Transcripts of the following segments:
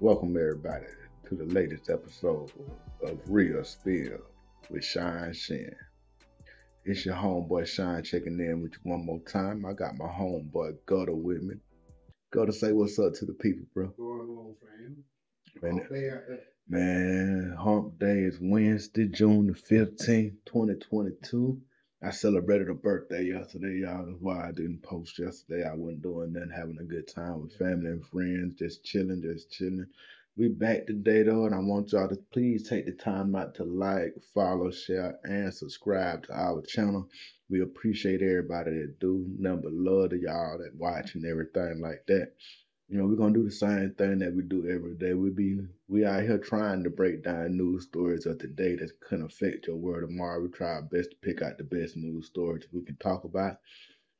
Welcome everybody to the latest episode of Real Spill with Shyne Shin. It's your homeboy Shyne checking in with you one more time. I got my homeboy Gutta with me. Gutta, say what's up to the people, bro. going on? Man, Hump day out there. man, hump day is Wednesday, June the 15th, 2022. I celebrated a birthday yesterday, y'all. That's why I didn't post yesterday. I wasn't doing nothing, having a good time with family and friends, just chilling, just chilling. We back today though, and I want y'all to please take the time out to like, follow, share, and subscribe to our channel. We appreciate everybody that do. Number love to y'all that watch and everything like that. You know, we're gonna do the same thing that we do every day. We be we out here trying to break down news stories of today that can affect your world tomorrow. We try our best to pick out the best news stories we can talk about.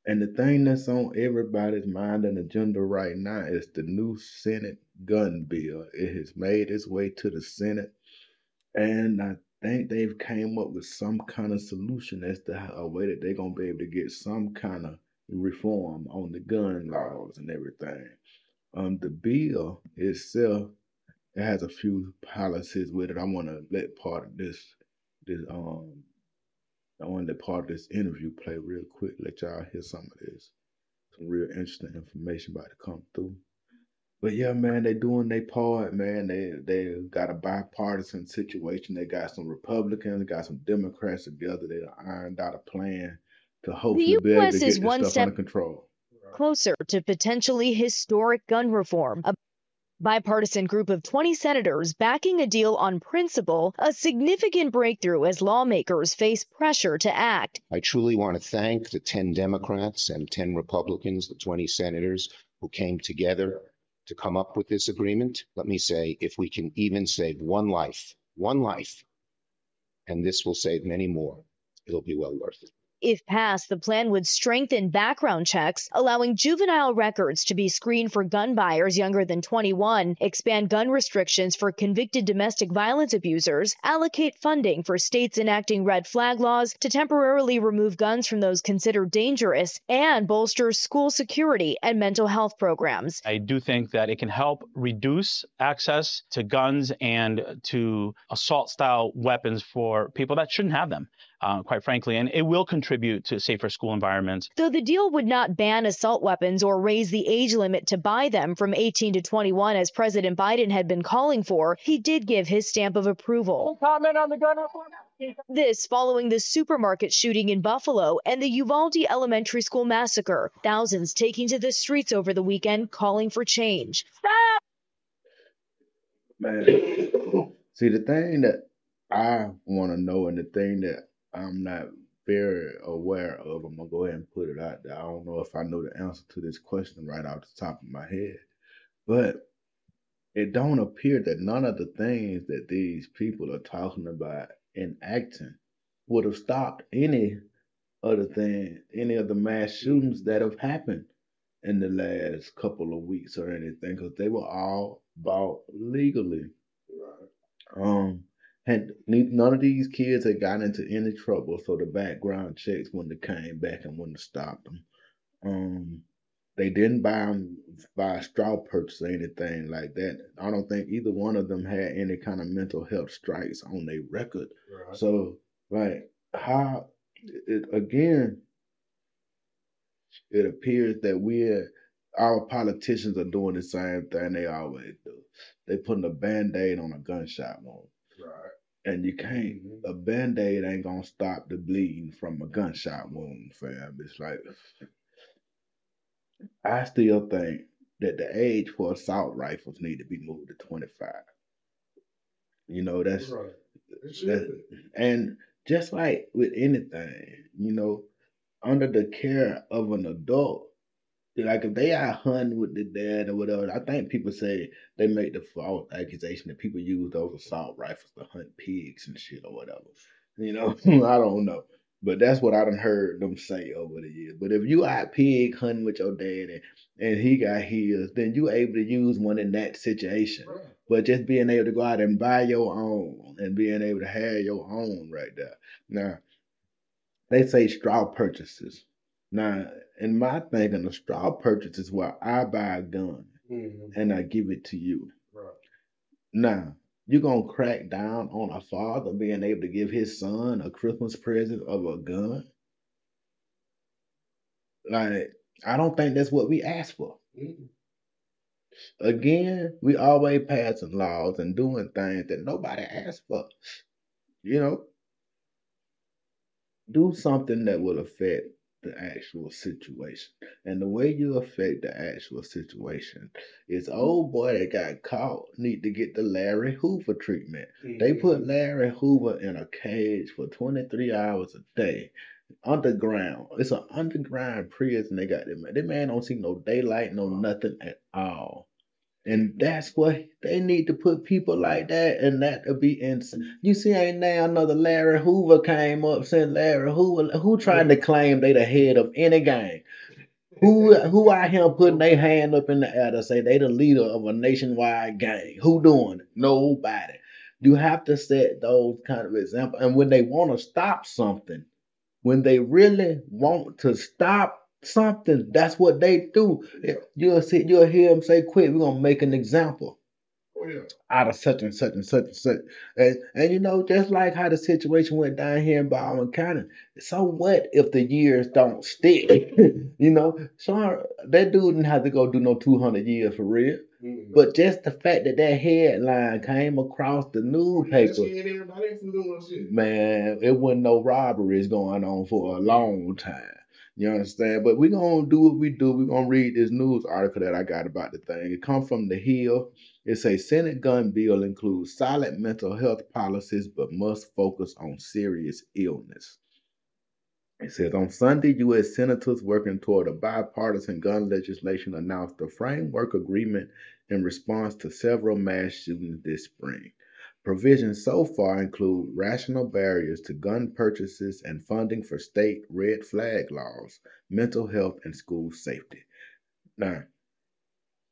And the thing that's on everybody's mind and agenda right now is the new Senate gun bill. It has made its way to the Senate, and I think they've came up with some kind of solution as to a way that they're gonna be able to get some kind of reform on the gun laws and everything. Um, the bill itself it has a few policies with it. I want to let part of this this um I want to let part of this interview play real quick. Let y'all hear some of this. Some real interesting information about to come through. But yeah, man, they doing their part, man. They they got a bipartisan situation. They got some Republicans, got some Democrats together. They ironed out a plan to hopefully be able to get this one stuff step under control. Closer to potentially historic gun reform. A bipartisan group of 20 senators backing a deal on principle, a significant breakthrough as lawmakers face pressure to act. I truly want to thank the 10 Democrats and 10 Republicans, the 20 senators who came together to come up with this agreement. Let me say, if we can even save one life, one life, and this will save many more, it'll be well worth it. If passed, the plan would strengthen background checks, allowing juvenile records to be screened for gun buyers younger than 21, expand gun restrictions for convicted domestic violence abusers, allocate funding for states enacting red flag laws to temporarily remove guns from those considered dangerous, and bolster school security and mental health programs. I do think that it can help reduce access to guns and to assault style weapons for people that shouldn't have them, uh, quite frankly. And it will contribute to safer school environments. Though the deal would not ban assault weapons or raise the age limit to buy them from 18 to 21 as President Biden had been calling for, he did give his stamp of approval. Comment on the gun reform? This following the supermarket shooting in Buffalo and the Uvalde Elementary School massacre. Thousands taking to the streets over the weekend calling for change. Stop! Man, see the thing that I want to know, and the thing that I'm not very aware of, I'm gonna go ahead and put it out there. I don't know if I know the answer to this question right off the top of my head, but it don't appear that none of the things that these people are talking about enacting would have stopped any other thing, any of the mass shootings that have happened in the last couple of weeks or anything, because they were all bought legally. Right. Um, and none of these kids had gotten into any trouble, so the background checks wouldn't have came back and wouldn't have stopped them. Um, they didn't buy 'em by a straw purchase or anything like that. I don't think either one of them had any kind of mental health strikes on their record. Right. So, like, how it again, it appears that we're our politicians are doing the same thing they always do. They putting a band-aid on a gunshot wound. Right. And you can't a band-aid ain't gonna stop the bleeding from a gunshot wound, fam. It's like I still think that the age for assault rifles need to be moved to 25. You know, that's Right. It should that, be. and just like with anything, you know, under the care of an adult, like if they are hunting with the dad or whatever, I think people say they make the false accusation that people use those assault rifles to hunt pigs and shit or whatever. You know, I don't know. But that's what I done heard them say over the years. But if you out pig hunting with your dad and, and he got his, then you able to use one in that situation. Right. But just being able to go out and buy your own and being able to have your own right there. Now, they say straw purchases. Now, in my thing on a straw purchase is where I buy a gun Mhm. and I give it to you. Right. Now, you're gonna crack down on a father being able to give his son a Christmas present of a gun? Like, I don't think that's what we asked for. Mm. Again, we always passing laws and doing things that nobody asked for. You know, do something that will affect the actual situation. And the way you affect the actual situation is old boy that got caught need to get the Larry Hoover treatment. They mm-hmm. put Larry Hoover in a cage for 23 hours a day. Underground. It's an underground prison they got them. That man don't see no daylight, no nothing at all. And that's what they need to put people like that, and that to be insane. You see, ain't now another Larry Hoover came up saying Larry Hoover, who trying to claim they the head of any gang? Who who out here putting their hand up in the air to say they the leader of a nationwide gang? Who doing it? Nobody. You have to set those kind of examples. And when they want to stop something, when they really want to stop something, that's what they do. You'll see, you'll hear them say, "Quit, we're gonna make an example Oh, yeah. out of such and such and such and such." And, and you know, just like how the situation went down here in Baldwin County. So what if the years don't stick? you know, so that dude didn't have to go do no two hundred years for real. Mm. But just the fact that that headline came across the newspaper, scared everybody from doing shit. man, it wasn't no robberies going on for a long time. You understand? But we're gonna do what we do. We're gonna read this news article that I got about the thing. It comes from the Hill. It says Senate gun bill includes solid mental health policies, but must focus on serious illness. It says on Sunday, U.S. senators working toward a bipartisan gun legislation announced a framework agreement in response to several mass shootings this spring. Provisions so far include rational barriers to gun purchases and funding for state red flag laws, mental health, and school safety. Now,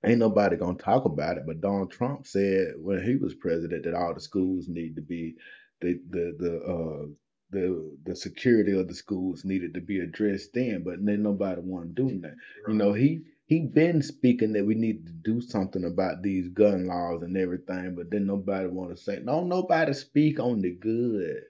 ain't nobody gonna talk about it, but Donald Trump said when he was president that all the schools need to be the the the uh the the security of the schools needed to be addressed then, but then nobody want to do that. You know, he he been speaking that we need to do something about these gun laws and everything, but then nobody want to say no. Nobody speak on the good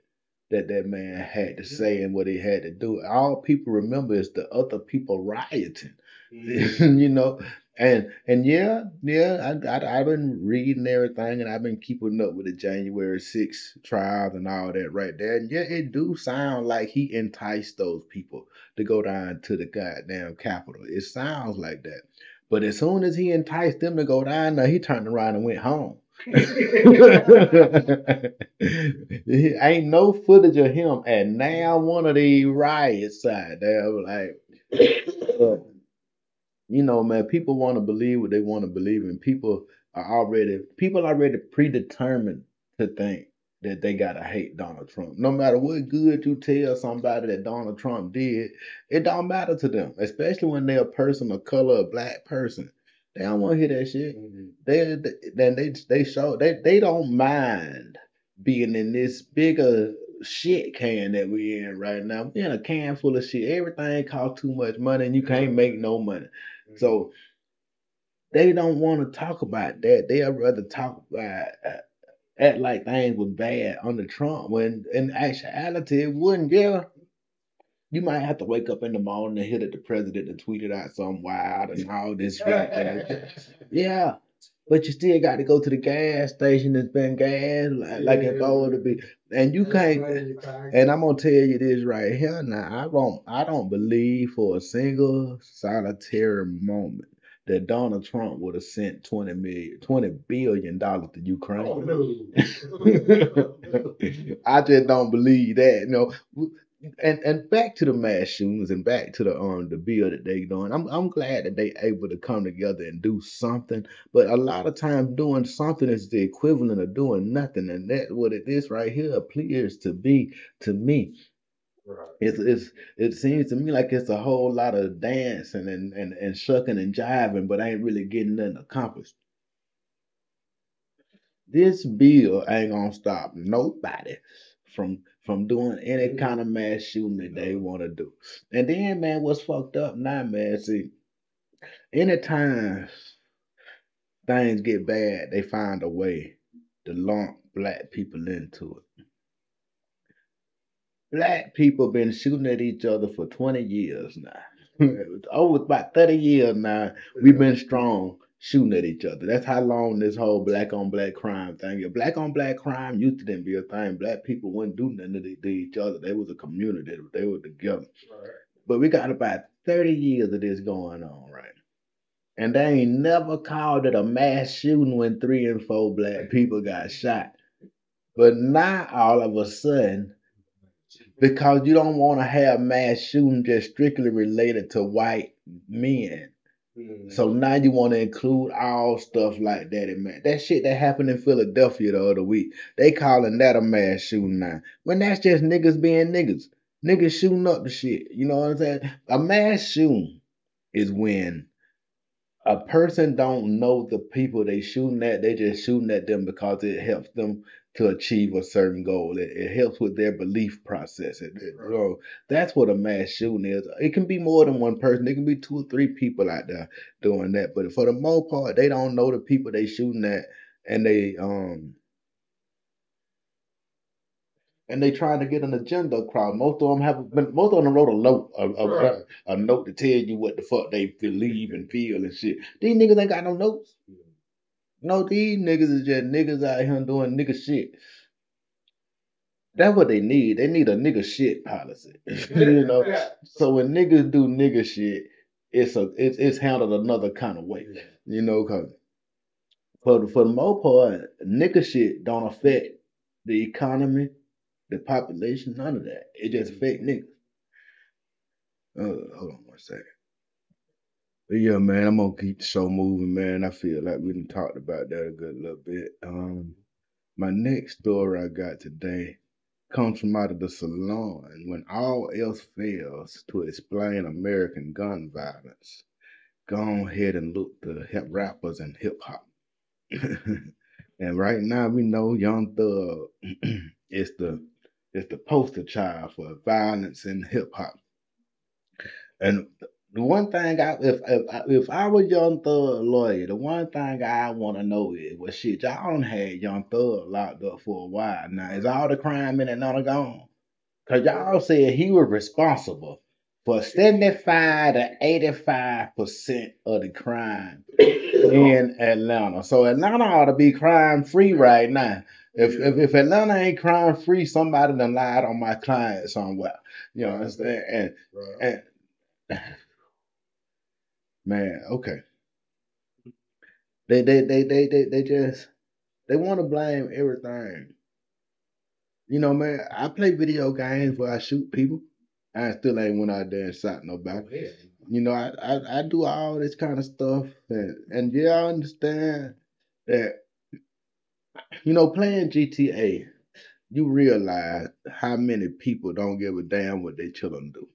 that that man had to say and what he had to do. All people remember is the other people rioting. You know, and and yeah, yeah, I, I I've been reading everything and I've been keeping up with the January 6th trials and all that right there. And yeah, it do sound like he enticed those people to go down to the goddamn Capitol. It sounds like that. But as soon as he enticed them to go down there, he turned around and went home. Ain't no footage of him at now one of the riots side there. Like, you know, man, people want to believe what they want to believe, and people are already people are already predetermined to think that they gotta hate Donald Trump. No matter what good you tell somebody that Donald Trump did, it don't matter to them, especially when they're a person of color, a black person. They don't want to hear that shit. Mm. They then they they show they they don't mind being in this bigger shit can that we in right now. We in a can full of shit. Everything costs too much money and you can't make no money. So they don't want to talk about that. They'd rather talk about uh, act like things were bad under Trump when in actuality it wouldn't. Yeah, you might have to wake up in the morning and hear that the president had tweeted out something wild and all this. Yeah, but you still got to go to the gas station that's been gas like, like it's Yeah. supposed to be, and you can't. right. And I'm gonna tell you this right here now. I don't I don't believe for a single solitary moment that Donald Trump would have sent 20 million 20 billion dollars to Oh, Ukraine. no. I just don't believe that. You know, and and back to the mass shootings and back to the um the bill that they doing. I'm I'm glad that they able to come together and do something. But a lot of times doing something is the equivalent of doing nothing, and that's what it is right here appears to be to me. Right. It's, it's it seems to me like it's a whole lot of dancing and, and, and shucking and jiving, but I ain't really getting nothing accomplished. This bill ain't gonna stop nobody from from doing any kind of mass shooting that they want to do. And then, man, what's fucked up now, man? See, anytime things get bad, they find a way to lump black people into it. Black people been shooting at each other for 20 years now. Over about 30 years now, we've been strong shooting at each other. That's how long this whole black on black crime thing. If black on black crime used to then be a thing, black people wouldn't do nothing to, to each other. They was a community. They were together. Right. But we got about 30 years of this going on, right? And they ain't never called it a mass shooting when three and four black people got shot. But now all of a sudden, because you don't want to have mass shooting just strictly related to white men. Mhm. So now you want to include all stuff like that in man. That shit that happened in Philadelphia the other week, they calling that a mass shooting now. When that's just niggas being niggas. Niggas shooting up the shit. You know what I'm saying? A mass shooting is when a person don't know the people they shooting at. They just shooting at them because it helps them to achieve a certain goal. It, it helps with their belief process. It, it- you know, that's what a mass shooting is. It can be more than one person. It can be two or three people out there doing that. But for the most part, they don't know the people they shooting at, and they um and they trying to get an agenda across. Most of them have been, most of them wrote a note, a, Right. a, a note to tell you what the fuck they believe and feel and shit. These niggas ain't got no notes. No, these niggas is just niggas out here doing nigga shit. That's what they need. They need a nigga shit policy. you know. Yeah. So when niggas do nigga shit, it's a it's it's handled another kind of way. You know, cause for the, for the most part, nigga shit don't affect the economy, the population, none of that. It just affect niggas. Uh, hold on one second. But yeah, man, I'm gonna keep the show moving, man. I feel like we done talked about that a good little bit. Um, my next story I got today comes from out of the salon when all else fails to explain American gun violence. Go ahead and look to hip rappers and hip hop. and right now we know Young Thug is the is the poster child for violence in hip hop. And the one thing I if if I, if I was Young Thug lawyer, the one thing I want to know is, well, shit, y'all done had Young Thug locked up for a while now. Is all the crime in Atlanta gone? Cause y'all said he was responsible for seventy-five to eighty-five percent of the crime in Atlanta. So Atlanta ought to be crime free right now. If, if if Atlanta ain't crime free, somebody done lied on my client somewhere. You understand? And Right. and man, okay. They they they they they, they just they want to blame everything. You know, man, I play video games where I shoot people. I still ain't went out there and shot nobody. Oh, yeah. You know, I, I, I do all this kind of stuff, and and yeah, I understand that. You know, playing GTA, you realize how many people don't give a damn what their children do.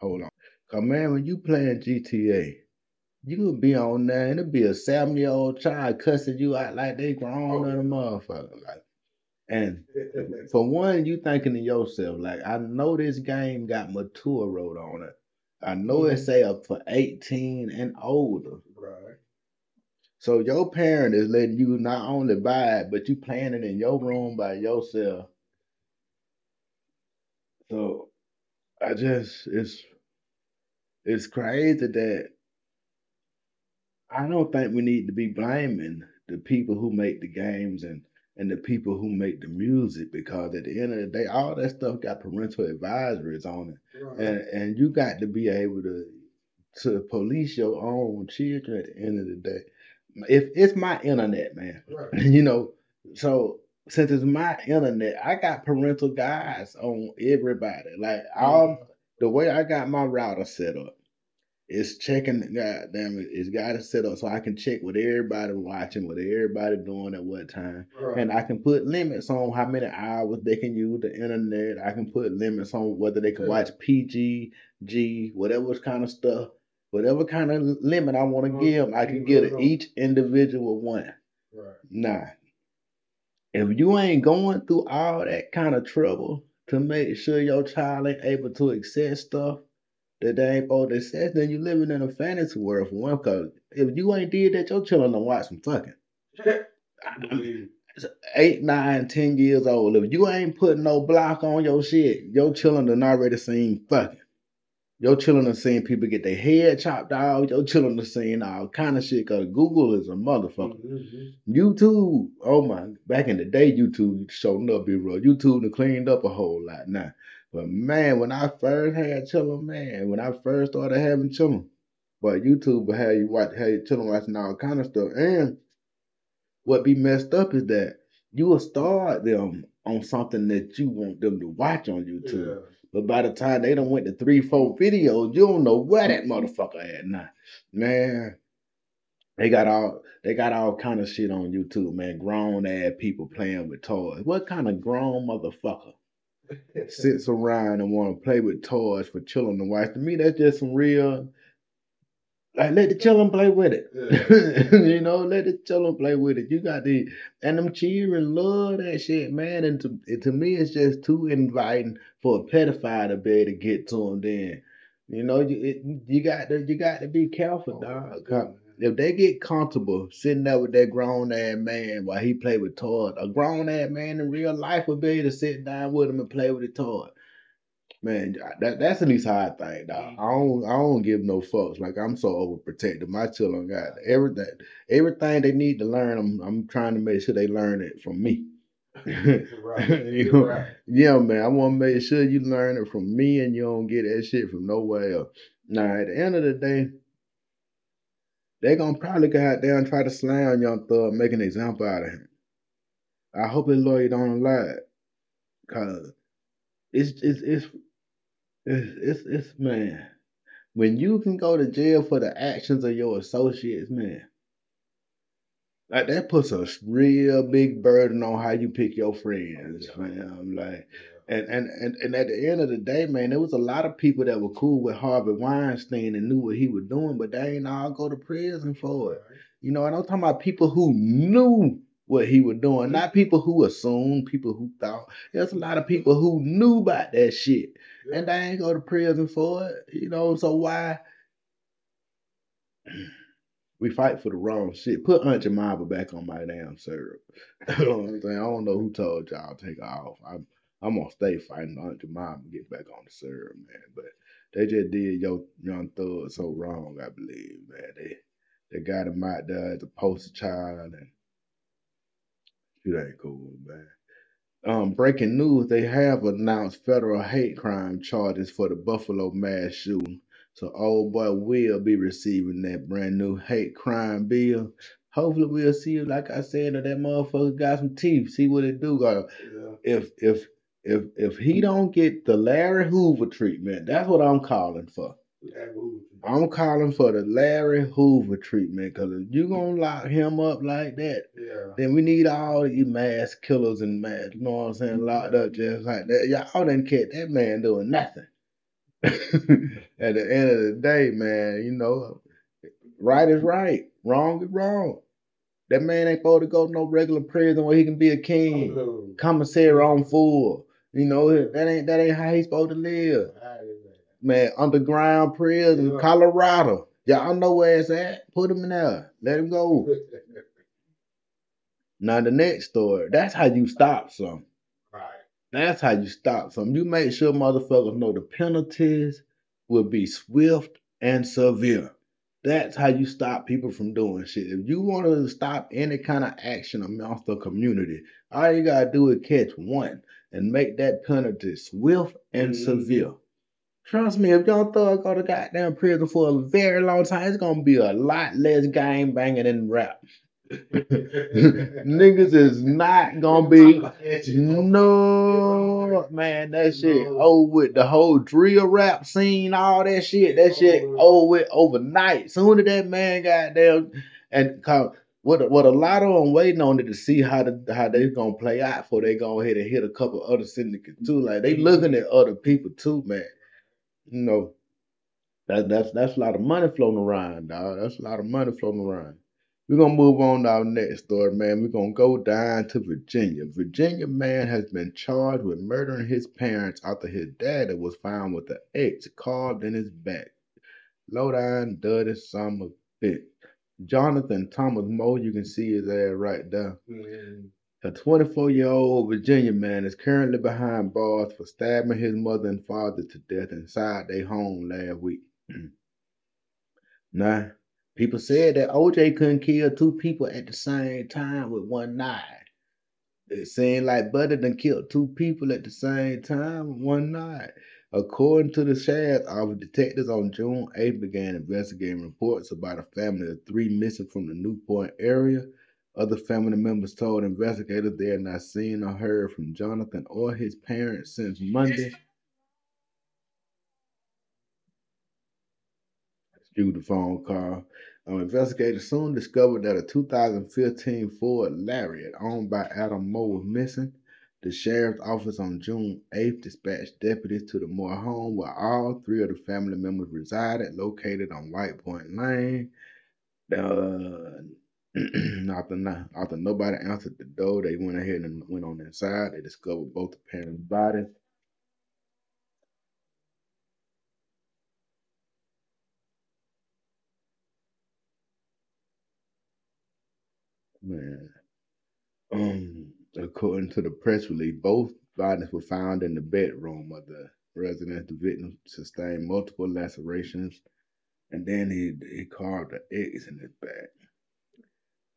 Hold on, cause man, when you playing GTA, you could be on there and it'll be a seven year old child cussing you out like they grown oh, than a motherfucker, like. And for one, you thinking to yourself, like, I know this game got mature road on it. I know it mm-hmm. say up for 18 and older. Right. So your parent is letting you not only buy it, but you playing it in your room by yourself. So I just it's it's crazy that I don't think we need to be blaming the people who make the games and and the people who make the music because at the end of the day, all that stuff got parental advisories on it Right. and and you got to be able to to police your own children at the end of the day. If it's my internet, man, Right. you know, so since it's my internet, I got parental guides on everybody. Like all the way I got my router set up, it's checking. Goddamn it, it's got it set up so I can check what everybody watching, what everybody doing at what time. Right. And I can put limits on how many hours they can use the internet. I can put limits on whether they can Yeah. watch PG, G, whatever kind of stuff, whatever kind of limit I want to give I can give each individual one. Right. Nah, if you ain't going through all that kind of trouble to make sure your child ain't able to access stuff that they ain't supposed to access, then you living in a fantasy world for one. Cause if you ain't did that, your children don't watch some fucking. eight, nine, ten years old. If you ain't putting no block on your shit, your children done already seen fucking. Your children have seen people get their head chopped off. Your children have seen all kind of shit. Cause Google is a motherfucker. Mm-hmm. YouTube, oh my, back in the day, YouTube showed up, be real. YouTube done cleaned up a whole lot now. But man, when I first had children, man, when I first started having children, but YouTube have you watch, have your children watching all kind of stuff. And what be messed up is that you will start them on something that you want them to watch on YouTube. But by the time they done went to three, four videos, you don't know where that motherfucker at now. Man, they got all they got all kind of shit on YouTube, man. Grown ass people playing with toys. What kind of grown motherfucker sits around and want to play with toys for children to watch? To me, that's just some real. Like let the children play with it. Yeah. you know, let the children play with it. You got the and them children love that shit, man. And to it, to me, it's just too inviting for a pedophile to be able to get to them. Then, you know, you it, you got to you got to be careful, oh, dog. 'Cause If they get comfortable sitting there with that grown ass man while he play with toys, a grown ass man in real life would be able to sit down with him and play with the toy. Man, that, that's at least how I think, dog. I don't I don't give no fucks. Like I'm so overprotective. My children got everything everything they need to learn. I'm I'm trying to make sure they learn it from me. Right. you know, Right. yeah, man. I want to make sure you learn it from me and you don't get that shit from nowhere else. Now, at the end of the day, they're gonna probably go out there and try to slam Young Thug, make an example out of him. I hope his lawyer don't lie, cause it's it's it's it's it's, it's man. When you can go to jail for the actions of your associates, man, like that puts a real big burden on how you pick your friends, man. Like, and, and and and at the end of the day, man, there was a lot of people that were cool with Harvey Weinstein and knew what he was doing, but they ain't all go to prison for it. You know, and I'm talking about people who knew what he was doing, mm-hmm. not people who assumed, people who thought. There's a lot of people who knew about that shit, and they ain't go to prison for it. You know, so why? We fight for the wrong shit. Put Aunt Jemima back on my damn syrup. you know what I'm saying? I don't know who told y'all to take her off. I'm I'm gonna stay fighting Aunt Jemima and get back on the syrup, man. But they just did your young thug so wrong, I believe, man. They they got him out there as a poster child and it ain't cool, man. Um, breaking news, they have announced federal hate crime charges for the Buffalo mass shooting. So old boy will be receiving that brand new hate crime bill. Hopefully we'll see, like I said, that that motherfucker got some teeth. See what it do. Got Yeah. if if if if he don't get the Larry Hoover treatment, that's what I'm calling for. I'm calling for the Larry Hoover treatment because if you gonna lock him up like that, Yeah. then we need all these mass killers and mass, you know what I'm saying, locked up just like that. Y'all didn't catch that man doing nothing. At the end of the day, man, you know, right is right, wrong is wrong. That man ain't supposed to go to no regular prison where he can be a king, commissary on full. You know, that ain't that ain't how he's supposed to live. Man, underground prison, Yeah. Colorado. Y'all know where it's at. Put him in there. Let him go. Now the next story. That's how you stop some. Right. That's how you stop some. You make sure motherfuckers know the penalties will be swift and severe. That's how you stop people from doing shit. If you want to stop any kind of action amongst the community, all you gotta do is catch one and make that penalty swift and Mhm. severe. Trust me, if Young Thug go to goddamn prison for a very long time, it's gonna be a lot less gang banging than rap. Niggas is not gonna be no man. That shit No. over with the whole drill rap scene, all that shit. That shit Over with. overnight. Soon as that man got there, and cause what what a lot of them waiting on it to see how the how they gonna play out before they go ahead and hit a couple other syndicates too. Like they looking at other people too, man. You know, that that's that's a lot of money floating around, dog. That's a lot of money floating around. We're gonna move on to our next story, man. We're gonna go down to Virginia. Virginia man has been charged with murdering his parents after his daddy was found with an axe carved in his back. Low down, dirty son of bitch. Jonathan Thomas Moore, you can see his ass right there. Mhm. A 24 year old Virginia man is currently behind bars for stabbing his mother and father to death inside their home last week. now, people said that OJ couldn't kill two people at the same time with one knife. It seemed like Buddy done killed two people at the same time with one night. According to the sheriff's office, detectives on June 8th began investigating reports about a family of three missing from the Newport area. Other family members told investigators they had not seen or heard from Jonathan or his parents since Monday. Excuse the phone call. Um, investigators soon discovered that a 2015 Ford Lariat owned by Adam Moore was missing. The sheriff's office on June 8th dispatched deputies to the Moore home where all three of the family members resided, located on White Point Lane. Uh, after, not, after nobody answered the door, they went ahead and went on inside. They discovered both the parents' bodies. Man. Um, according to the press release, both bodies were found in the bedroom of the residence. The victim sustained multiple lacerations, and then he he carved an X in his back.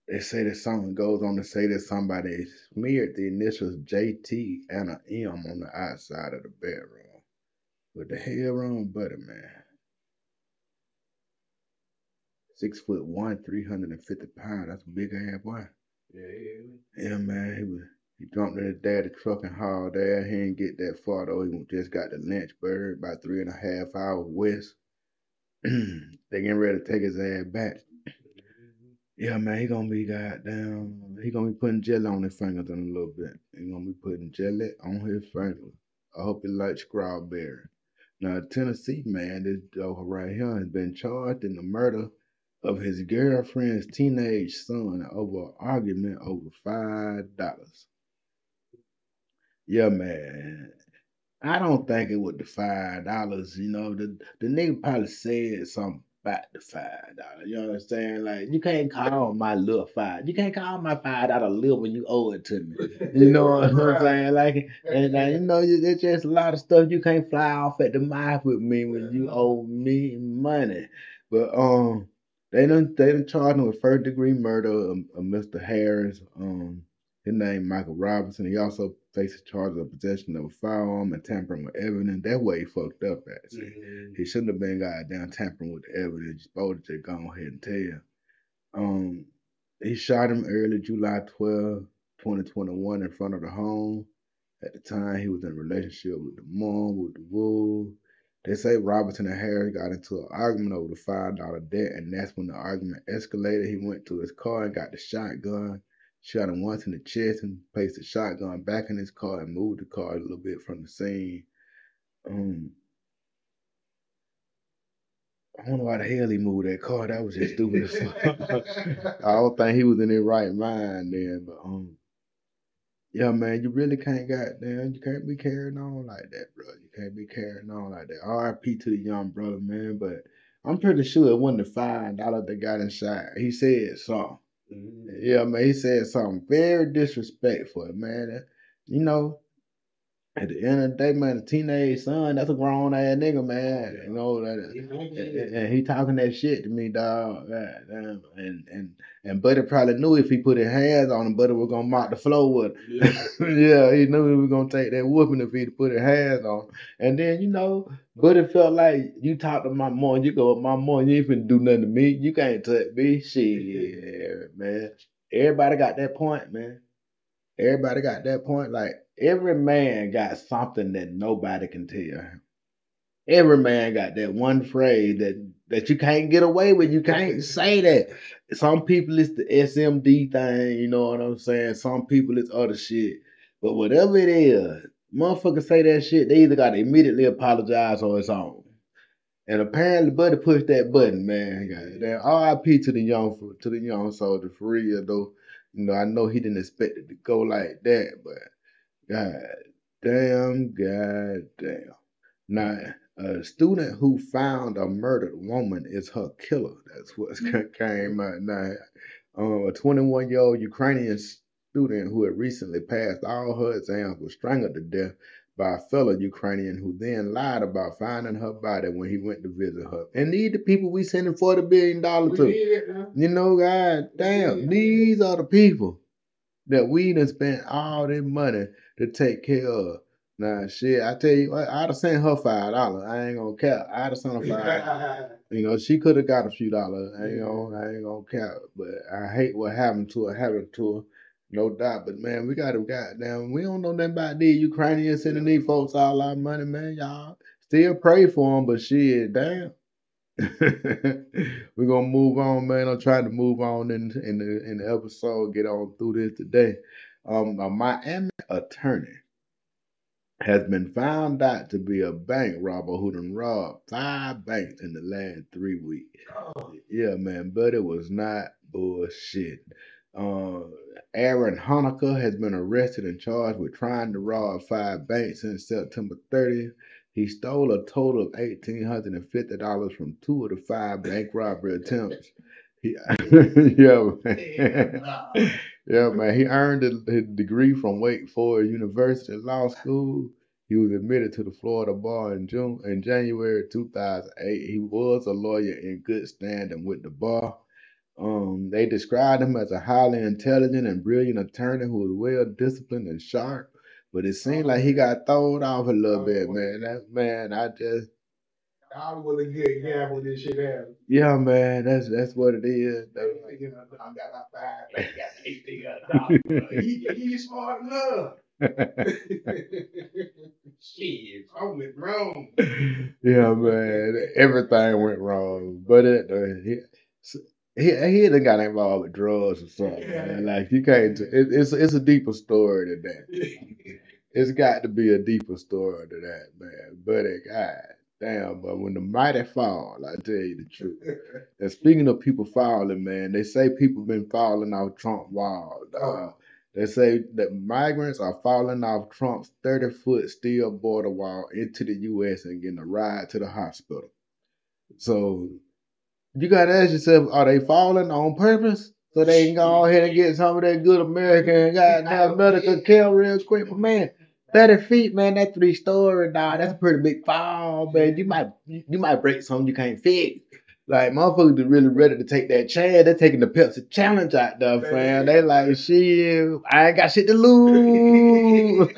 They say that someone goes on to say that somebody smeared the initials JT and an M on the outside of the bedroom. What the hell wrong, buddy man? Six foot one, three hundred and fifty pounds. That's a big ass boy. Yeah, yeah. Yeah, man, he was he jumped in his daddy truck and hauled there. He didn't get that far though. He just got to Lynchburg, about three and a half hours west. they getting ready to take his ass back. Yeah, man, he gonna be goddamn. He gonna be putting jelly on his fingers in a little bit. He gonna be putting jelly on his fingers. I hope he likes strawberry. Now, a Tennessee man, this Joe right here, has been charged in the murder of his girlfriend's teenage son over an argument over five dollars. Yeah, man. I don't think it was the five dollars. You know, the the nigga probably said something about the five dollars. You know what I'm saying? Like you can't call my little five. You can't call my five dollar little when you owe it to me. You know what I'm saying? Like, and uh, you know, there's just a lot of stuff you can't fly off at the mouth with me when you owe me money. But um, they done they done charged him with first degree murder of, of Mr. Harris. Um, his name Michael Robinson. He also faces charges of possession of a firearm and tampering with evidence. That way he fucked up at. Mhm. He shouldn't have been goddamn tampering with the evidence. To just go ahead and tell. Um, he shot him early July 12, 2021 in front of the home. At the time, he was in a relationship with the mom, with the wolf. They say Robinson and Harris got into an argument over the five dollar debt, and that's when the argument escalated. He went to his car and got the shotgun, shot him once in the chest, and placed the shotgun back in his car and moved the car a little bit from the scene. Um, I don't know why the hell he moved that car. That was just stupid as fuck. I don't think he was in his right mind then, but um, yeah, man, you really can't goddamn, you can't be carrying on like that, bro. You can't be carrying on like that. R.I.P. to the young brother, man. But I'm pretty sure it wasn't the five dollars that got inside. He said something. Yeah, man, he said something very disrespectful, man. You know, at the end of the day, man, a teenage son, that's a grown ass nigga, man. You know that. And, he and- he talking that shit to me, dog. God damn. And and and Buddy probably knew if he put his hands on him, Buddy was gonna mop the floor with him. Yeah. yeah, he knew he was gonna take that whooping if he'd put his hands on. him. And then you know, Buddy felt like you talk to my mom, you go, with my mom, you ain't finna do nothing to me. You can't touch me. Shit, man. Everybody got that point, man. Everybody got that point. Like every man got something that nobody can tell. Every man got that one phrase that that you can't get away with. You can't say that. Some people it's the SMD thing, you know what I'm saying? Some people it's other shit. But whatever it is, motherfuckers say that shit, they either gotta immediately apologize or it's on. And apparently Buddy pushed that button, man. Goddamn. RIP to the young to the young soldier for real though. You know, I know he didn't expect it to go like that, but god damn, god damn. Now A student who found a murdered woman is her killer. That's what came out now. Uh, a 21 year old Ukrainian student who had recently passed all her exams was strangled to death by a fellow Ukrainian who then lied about finding her body when he went to visit her. And these the people we sending forty billion dollars to. it now. You know, God damn, these are the people that we done spent all this money to take care of. Nah, shit, I tell you, what, I'd have sent her five dollars. I ain't gonna cap. I'd have sent her five. You know, she could have got a few dollars. I ain't gonna, I ain't gonna cap. But I hate what happened to her, happened to her. No doubt. But man, we gotta goddamn. We don't know nothing about these Ukrainians sending these folks all our money, man. Y'all still pray for them, but shit, damn. We're gonna move on, man. I'm trying to move on in in the in the episode, get on through this today. Um, a Miami attorney has been found out to be a bank robber who done robbed five banks in the last three weeks. Oh, Yeah, man, but it was not bullshit. Uh, Aaron Honecker has been arrested and charged with trying to rob five banks since September 30th. He stole a total of $1,850 from two of the five bank robbery attempts. He, yeah, man. Yeah, man. He earned his his degree from Wake Forest University Law School. He was admitted to the Florida bar in June in January 2008. He was a lawyer in good standing with the bar. Um, they described him as a highly intelligent and brilliant attorney who was well disciplined and sharp. But it seemed like he got thrown off a little bit, man. That man, I just I was a good guy when this shit happened. yeah, man. That's that's what it is. They thinking I got my five, they got eighteen hundred dollars. He he smart enough. Shit, I went wrong. yeah, man. Everything went wrong, but it uh, he he he done got involved with drugs or something. Man. Like you can't. It, it's it's a deeper story than that. It's got to be a deeper story than that, man. But it, God damn, but when the mighty fall, I tell you the truth. And speaking of people falling, man, they say people been falling off Trump wall. They say that migrants are falling off Trump's 30 foot steel border wall into the U.S. and getting a ride to the hospital. So you got to ask yourself, are they falling on purpose? So they can go ahead and get some of that good American goddamn medical care real quick. But man, 30 feet, man, that three story, dog, that's a pretty big fall, man. You might you might break something you can't fix. Like motherfuckers are really ready to take that chance. They're taking the Pepsi challenge out there, fam. They like shit. I ain't got shit to lose.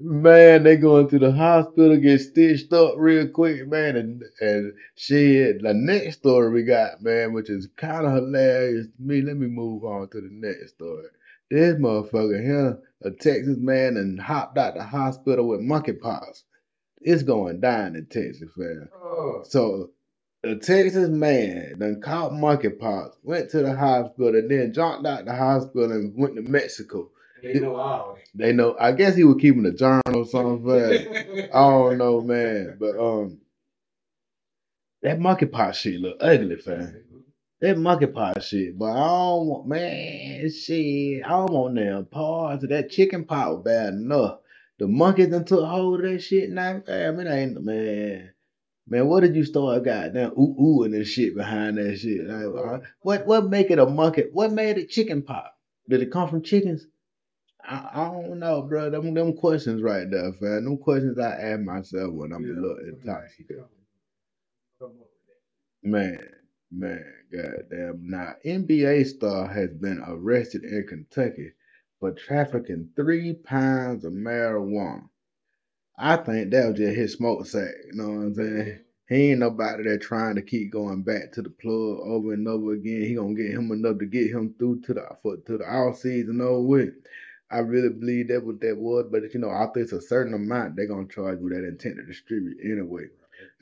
man, they going to the hospital, get stitched up real quick, man. And and shit, the next story we got, man, which is kind of hilarious to me. Let me move on to the next story. This motherfucker here, a Texas man, and hopped out the hospital with monkeypox. It's going down in Texas, fam. Oh, So a Texas man done caught monkeypox, went to the hospital, and then jumped out the hospital and went to Mexico. they know all. They know. I guess he was keeping a journal or something. But I don't know, man. But um, that monkeypox shit look ugly, fam. That monkeypox shit, but I don't want, man, shit. I don't want them parts of that chicken pox bad enough. The monkeys done took hold of that shit now. It ain't, man. Man, what did you start goddamn ooh ooh and this shit behind that shit? Like, uh, what what make it a monkey? What made it chicken pop? Did it come from chickens? I, I don't know, bro. Them them questions right there, fam. Them questions I ask myself when I'm a little intoxicated. Man, man, goddamn. Now, NBA star has been arrested in Kentucky for trafficking three pounds of marijuana. I think that was just his smoke sack. You know what I'm saying? He ain't nobody that trying to keep going back to the plug over and over again. He gonna get him enough to get him through to the for, to the off season over with. I really believe that what that was, but you know, after it's a certain amount, they gonna charge with that intent to distribute anyway.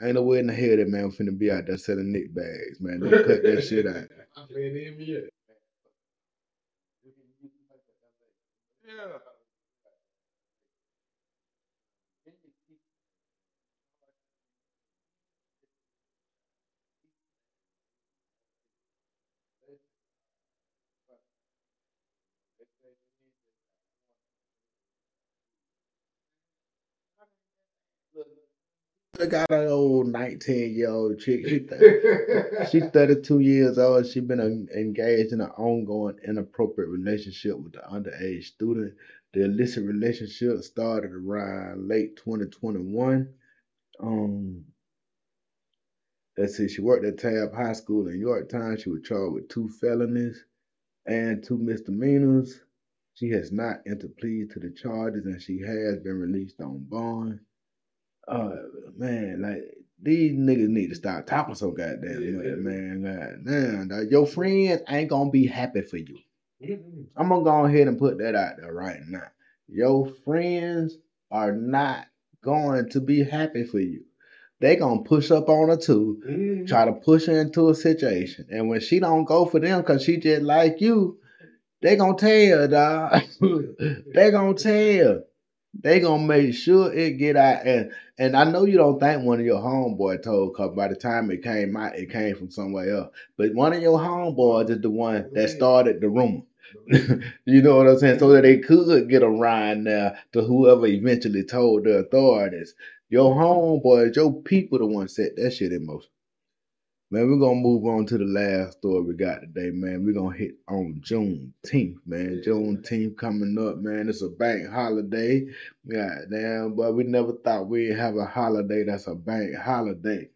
Ain't no way in the hell that man finna be out there selling nick bags, man. They cut that shit out. I'm playing the NBA. Yeah. Got an old 19 year old chick. She, th- she 32 years old. She's been en- engaged in an ongoing inappropriate relationship with the underage student. The illicit relationship started around late 2021. Um, let's see, she worked at Tabb High School in Yorktown. She was charged with two felonies and two misdemeanors. She has not entered pleas to the charges and she has been released on bond. Uh man, like these niggas need to stop talking so goddamn Yeah. much, man. Goddamn, dog. your friends ain't gonna be happy for you. I'm gonna go ahead and put that out there right now. Your friends are not going to be happy for you. They gonna push up on her too, try to push her into a situation, and when she don't go for them because she just like you, they gonna tell, dog. they gonna tell. They gonna make sure it get out, and and I know you don't think one of your homeboy told, cause by the time it came out, it came from somewhere else. But one of your homeboys is the one that started the rumor. you know what I'm saying? So that they could get around there to whoever eventually told the authorities. Your homeboys, your people, the one set that shit in motion. Man, we're gonna move on to the last story we got today, man. We're gonna hit on Juneteenth, man. Juneteenth coming up, man. It's a bank holiday. God damn, but we never thought we'd have a holiday that's a bank holiday.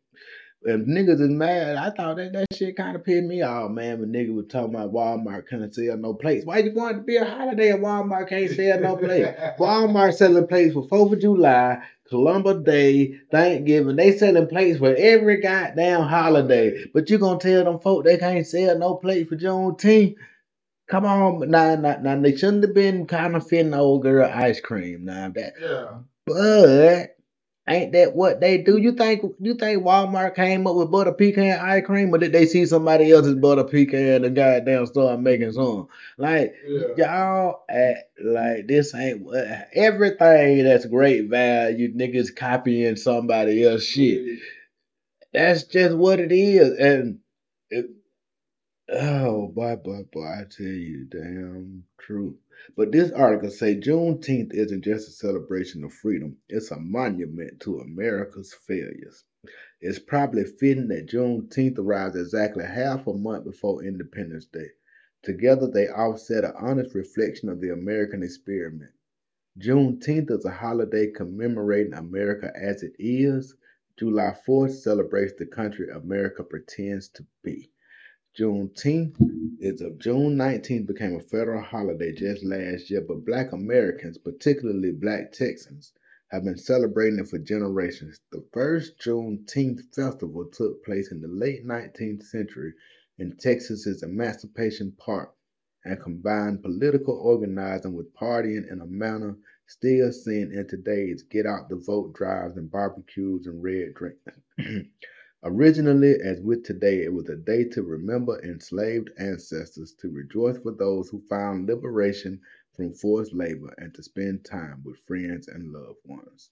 If niggas is mad, I thought that that shit kind of pissed me off, man. When niggas was talking about Walmart couldn't sell no plates. Why you want to be a holiday at Walmart can't sell no plates? Walmart selling plates for Fourth of July, Columbus Day, Thanksgiving. They selling plates for every goddamn holiday. But you gonna tell them folk they can't sell no plates for Juneteenth? Come on, now, now, now they shouldn't have been kind of fitting old girl ice cream. Now that, Yeah. but ain't that what they do? You think you think Walmart came up with butter pecan ice cream, or did they see somebody else's butter pecan and the goddamn start making some? Like Yeah. y'all act like this ain't what everything that's great value. Niggas copying somebody else shit. That's just what it is, and it, oh boy, boy, boy, I tell you, damn truth. But this article say Juneteenth isn't just a celebration of freedom; it's a monument to America's failures. It's probably fitting that Juneteenth arrives exactly half a month before Independence Day. Together, they offset an honest reflection of the American experiment. Juneteenth is a holiday commemorating America as it is. July 4th celebrates the country America pretends to be. Juneteenth is of June 19th became a federal holiday just last year, but black Americans, particularly black Texans, have been celebrating it for generations. The first Juneteenth festival took place in the late 19th century in Texas's Emancipation Park and combined political organizing with partying in a manner still seen in today's get out the vote drives and barbecues and red drinks. Originally, as with today, it was a day to remember enslaved ancestors, to rejoice for those who found liberation from forced labor, and to spend time with friends and loved ones.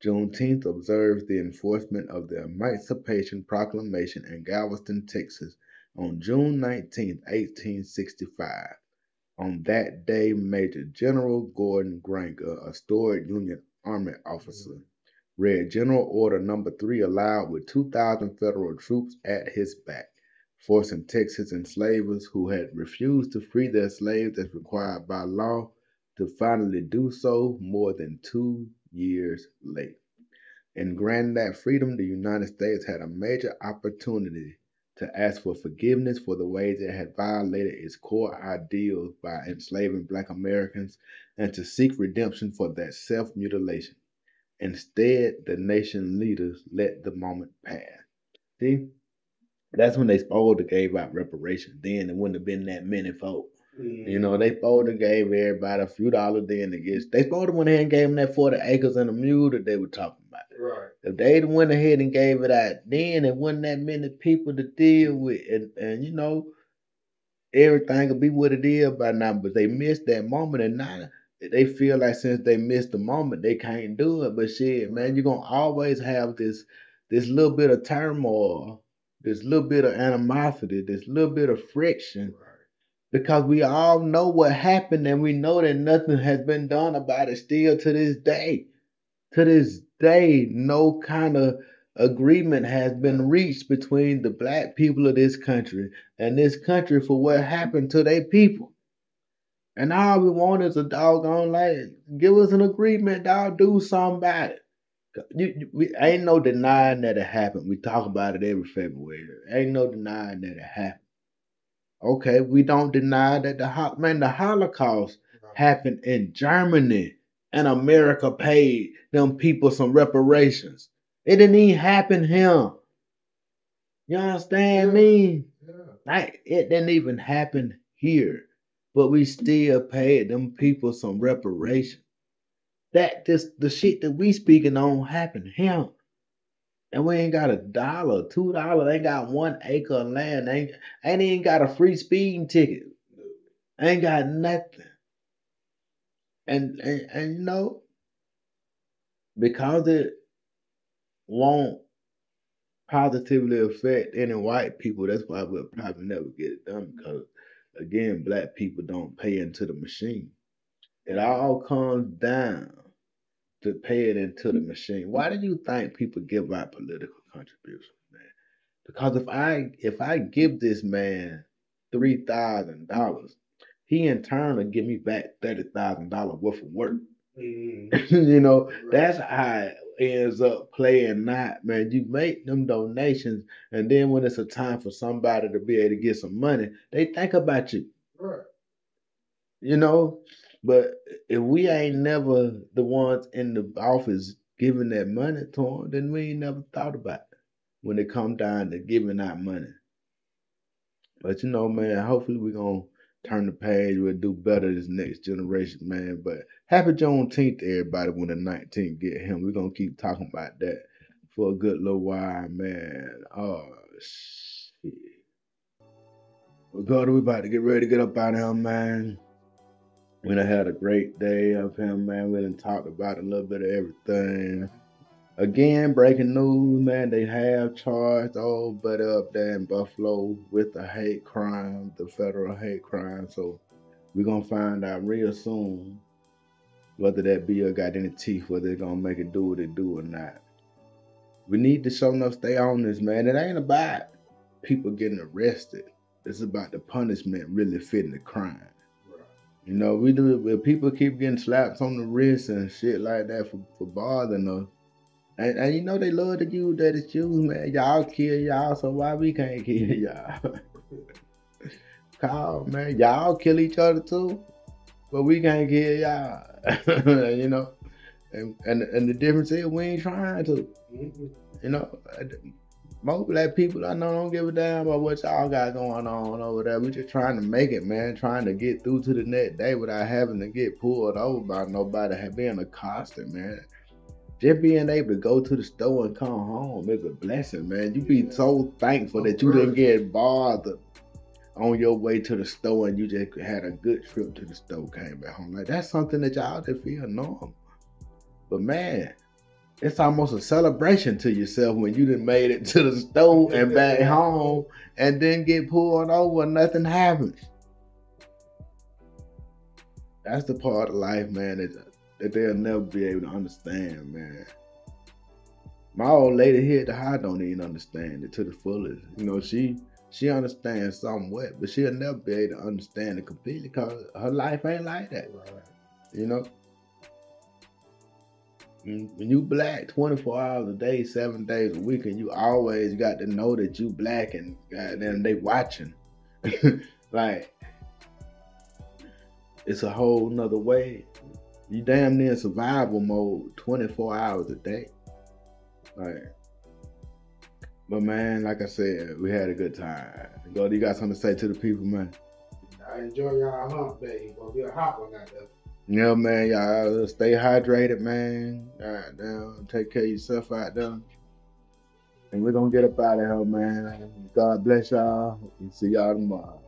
Juneteenth observes the enforcement of the Emancipation Proclamation in Galveston, Texas, on June 19, 1865. On that day, Major General Gordon Granger, a storied Union Army officer, read General Order Number 3 aloud with 2,000 federal troops at his back, forcing Texas enslavers who had refused to free their slaves as required by law to finally do so more than two years late. In granting that freedom, the United States had a major opportunity to ask for forgiveness for the ways it had violated its core ideals by enslaving black Americans and to seek redemption for that self mutilation. Instead, the nation leaders let the moment pass. See? That's when they supposed to gave out reparations. Then it wouldn't have been that many folk. You know, they supposed to gave everybody a few dollars then to get they supposed to went ahead and gave them that 40 acres and a mule that they were talking about. Right. If they went ahead and gave it out then, it wasn't that many people to deal with. And, and you know, everything would be what it is by now. But they missed that moment. And now they feel like since they missed the moment, they can't do it. But shit, man, you're going to always have this this little bit of turmoil, this little bit of animosity, this little bit of friction. Right. Because we all know what happened and we know that nothing has been done about it still to this day. To this day, no kind of agreement has been reached between the black people of this country and this country for what happened to their people. And all we want is a doggone like give us an agreement, dog, do something about it. You, you, we ain't no denying that it happened. We talk about it every February. Ain't no denying that it happened. Okay, we don't deny that the man the Holocaust happened in Germany and America paid them people some reparations. It didn't even happen here. You understand Yeah. me? Yeah. Like it didn't even happen here, but we still paid them people some reparations. That this the shit that we speaking on happened here. And we ain't got a dollar, two dollars, ain't got one acre of land, ain't ain't even got a free speeding ticket. Ain't got nothing. And and, and you know, because it won't positively affect any white people, that's why we'll probably never get it done because again, black people don't pay into the machine. It all comes down to pay it into the machine. Why do you think people give out political contributions, man? Because if I if I give this man three thousand dollars, he in turn will give me back thirty thousand dollars worth of work. Mhm. you know, Right. that's how ends up playing not, man. You make them donations, and then when it's a time for somebody to be able to get some money, they think about you. Right. You know, but if we ain't never the ones in the office giving that money to them, then we ain't never thought about it when it come down to giving out money. But you know, man, hopefully we're gonna turn the page. We'll do better this next generation, man. But happy Juneteenth to everybody when the 19th get him. We're gonna keep talking about that for a good little while, man. Oh shit. Well, God, we about to get ready to get up out of here, man. We done had a great day up here, man. We done talked about a little bit of everything. Again, breaking news, man. They have charged old buddy up there in Buffalo with the hate crime, the federal hate crime. So we're gonna find out real soon whether that bill got any teeth, whether it's gonna make it do what it do or not. We need to show enough stay on this, man. It ain't about people getting arrested. It's about the punishment really fitting the crime. Right. You know, we do if people keep getting slaps on the wrist and shit like that for, for bothering us. And, and you know they love to use that excuse, man. Y'all kill y'all, so why we can't kill y'all? Call, man. Y'all kill each other too, but we can't kill y'all. you know, and, and and the difference is we ain't trying to. Mhm. You know, most black people I know don't give a damn about what y'all got going on over there. We just trying to make it, man. Trying to get through to the next day without having to get pulled over by nobody have being accosted, man. Just being able to go to the store and come home is a blessing, man. You be so thankful that you didn't get bothered on your way to the store and you just had a good trip to the store, came back home. Like that's something that y'all just feel normal. But man, it's almost a celebration to yourself when you done made it to the store and back home and then get pulled over and nothing happens. That's the part of life, man, that, that they'll never be able to understand, man. My old lady here at the house don't even understand it to the fullest. You know, she she understands somewhat, but she'll never be able to understand it completely because her life ain't like that. Right. You know, when when you black 24 hours a day, seven days a week, and you always got to know that you black and goddamn they watching. like, it's a whole nother way. You damn near survival mode 24 hours a day. Like, but man, like I said, we had a good time. Go, you got something to say to the people, man? I enjoy y'all hump day. Gonna be a hot one out there. Yeah, man, y'all uh, stay hydrated, man. Goddamn, take care of yourself out there. And we're gonna get up out of here, man. God bless y'all. And see y'all tomorrow.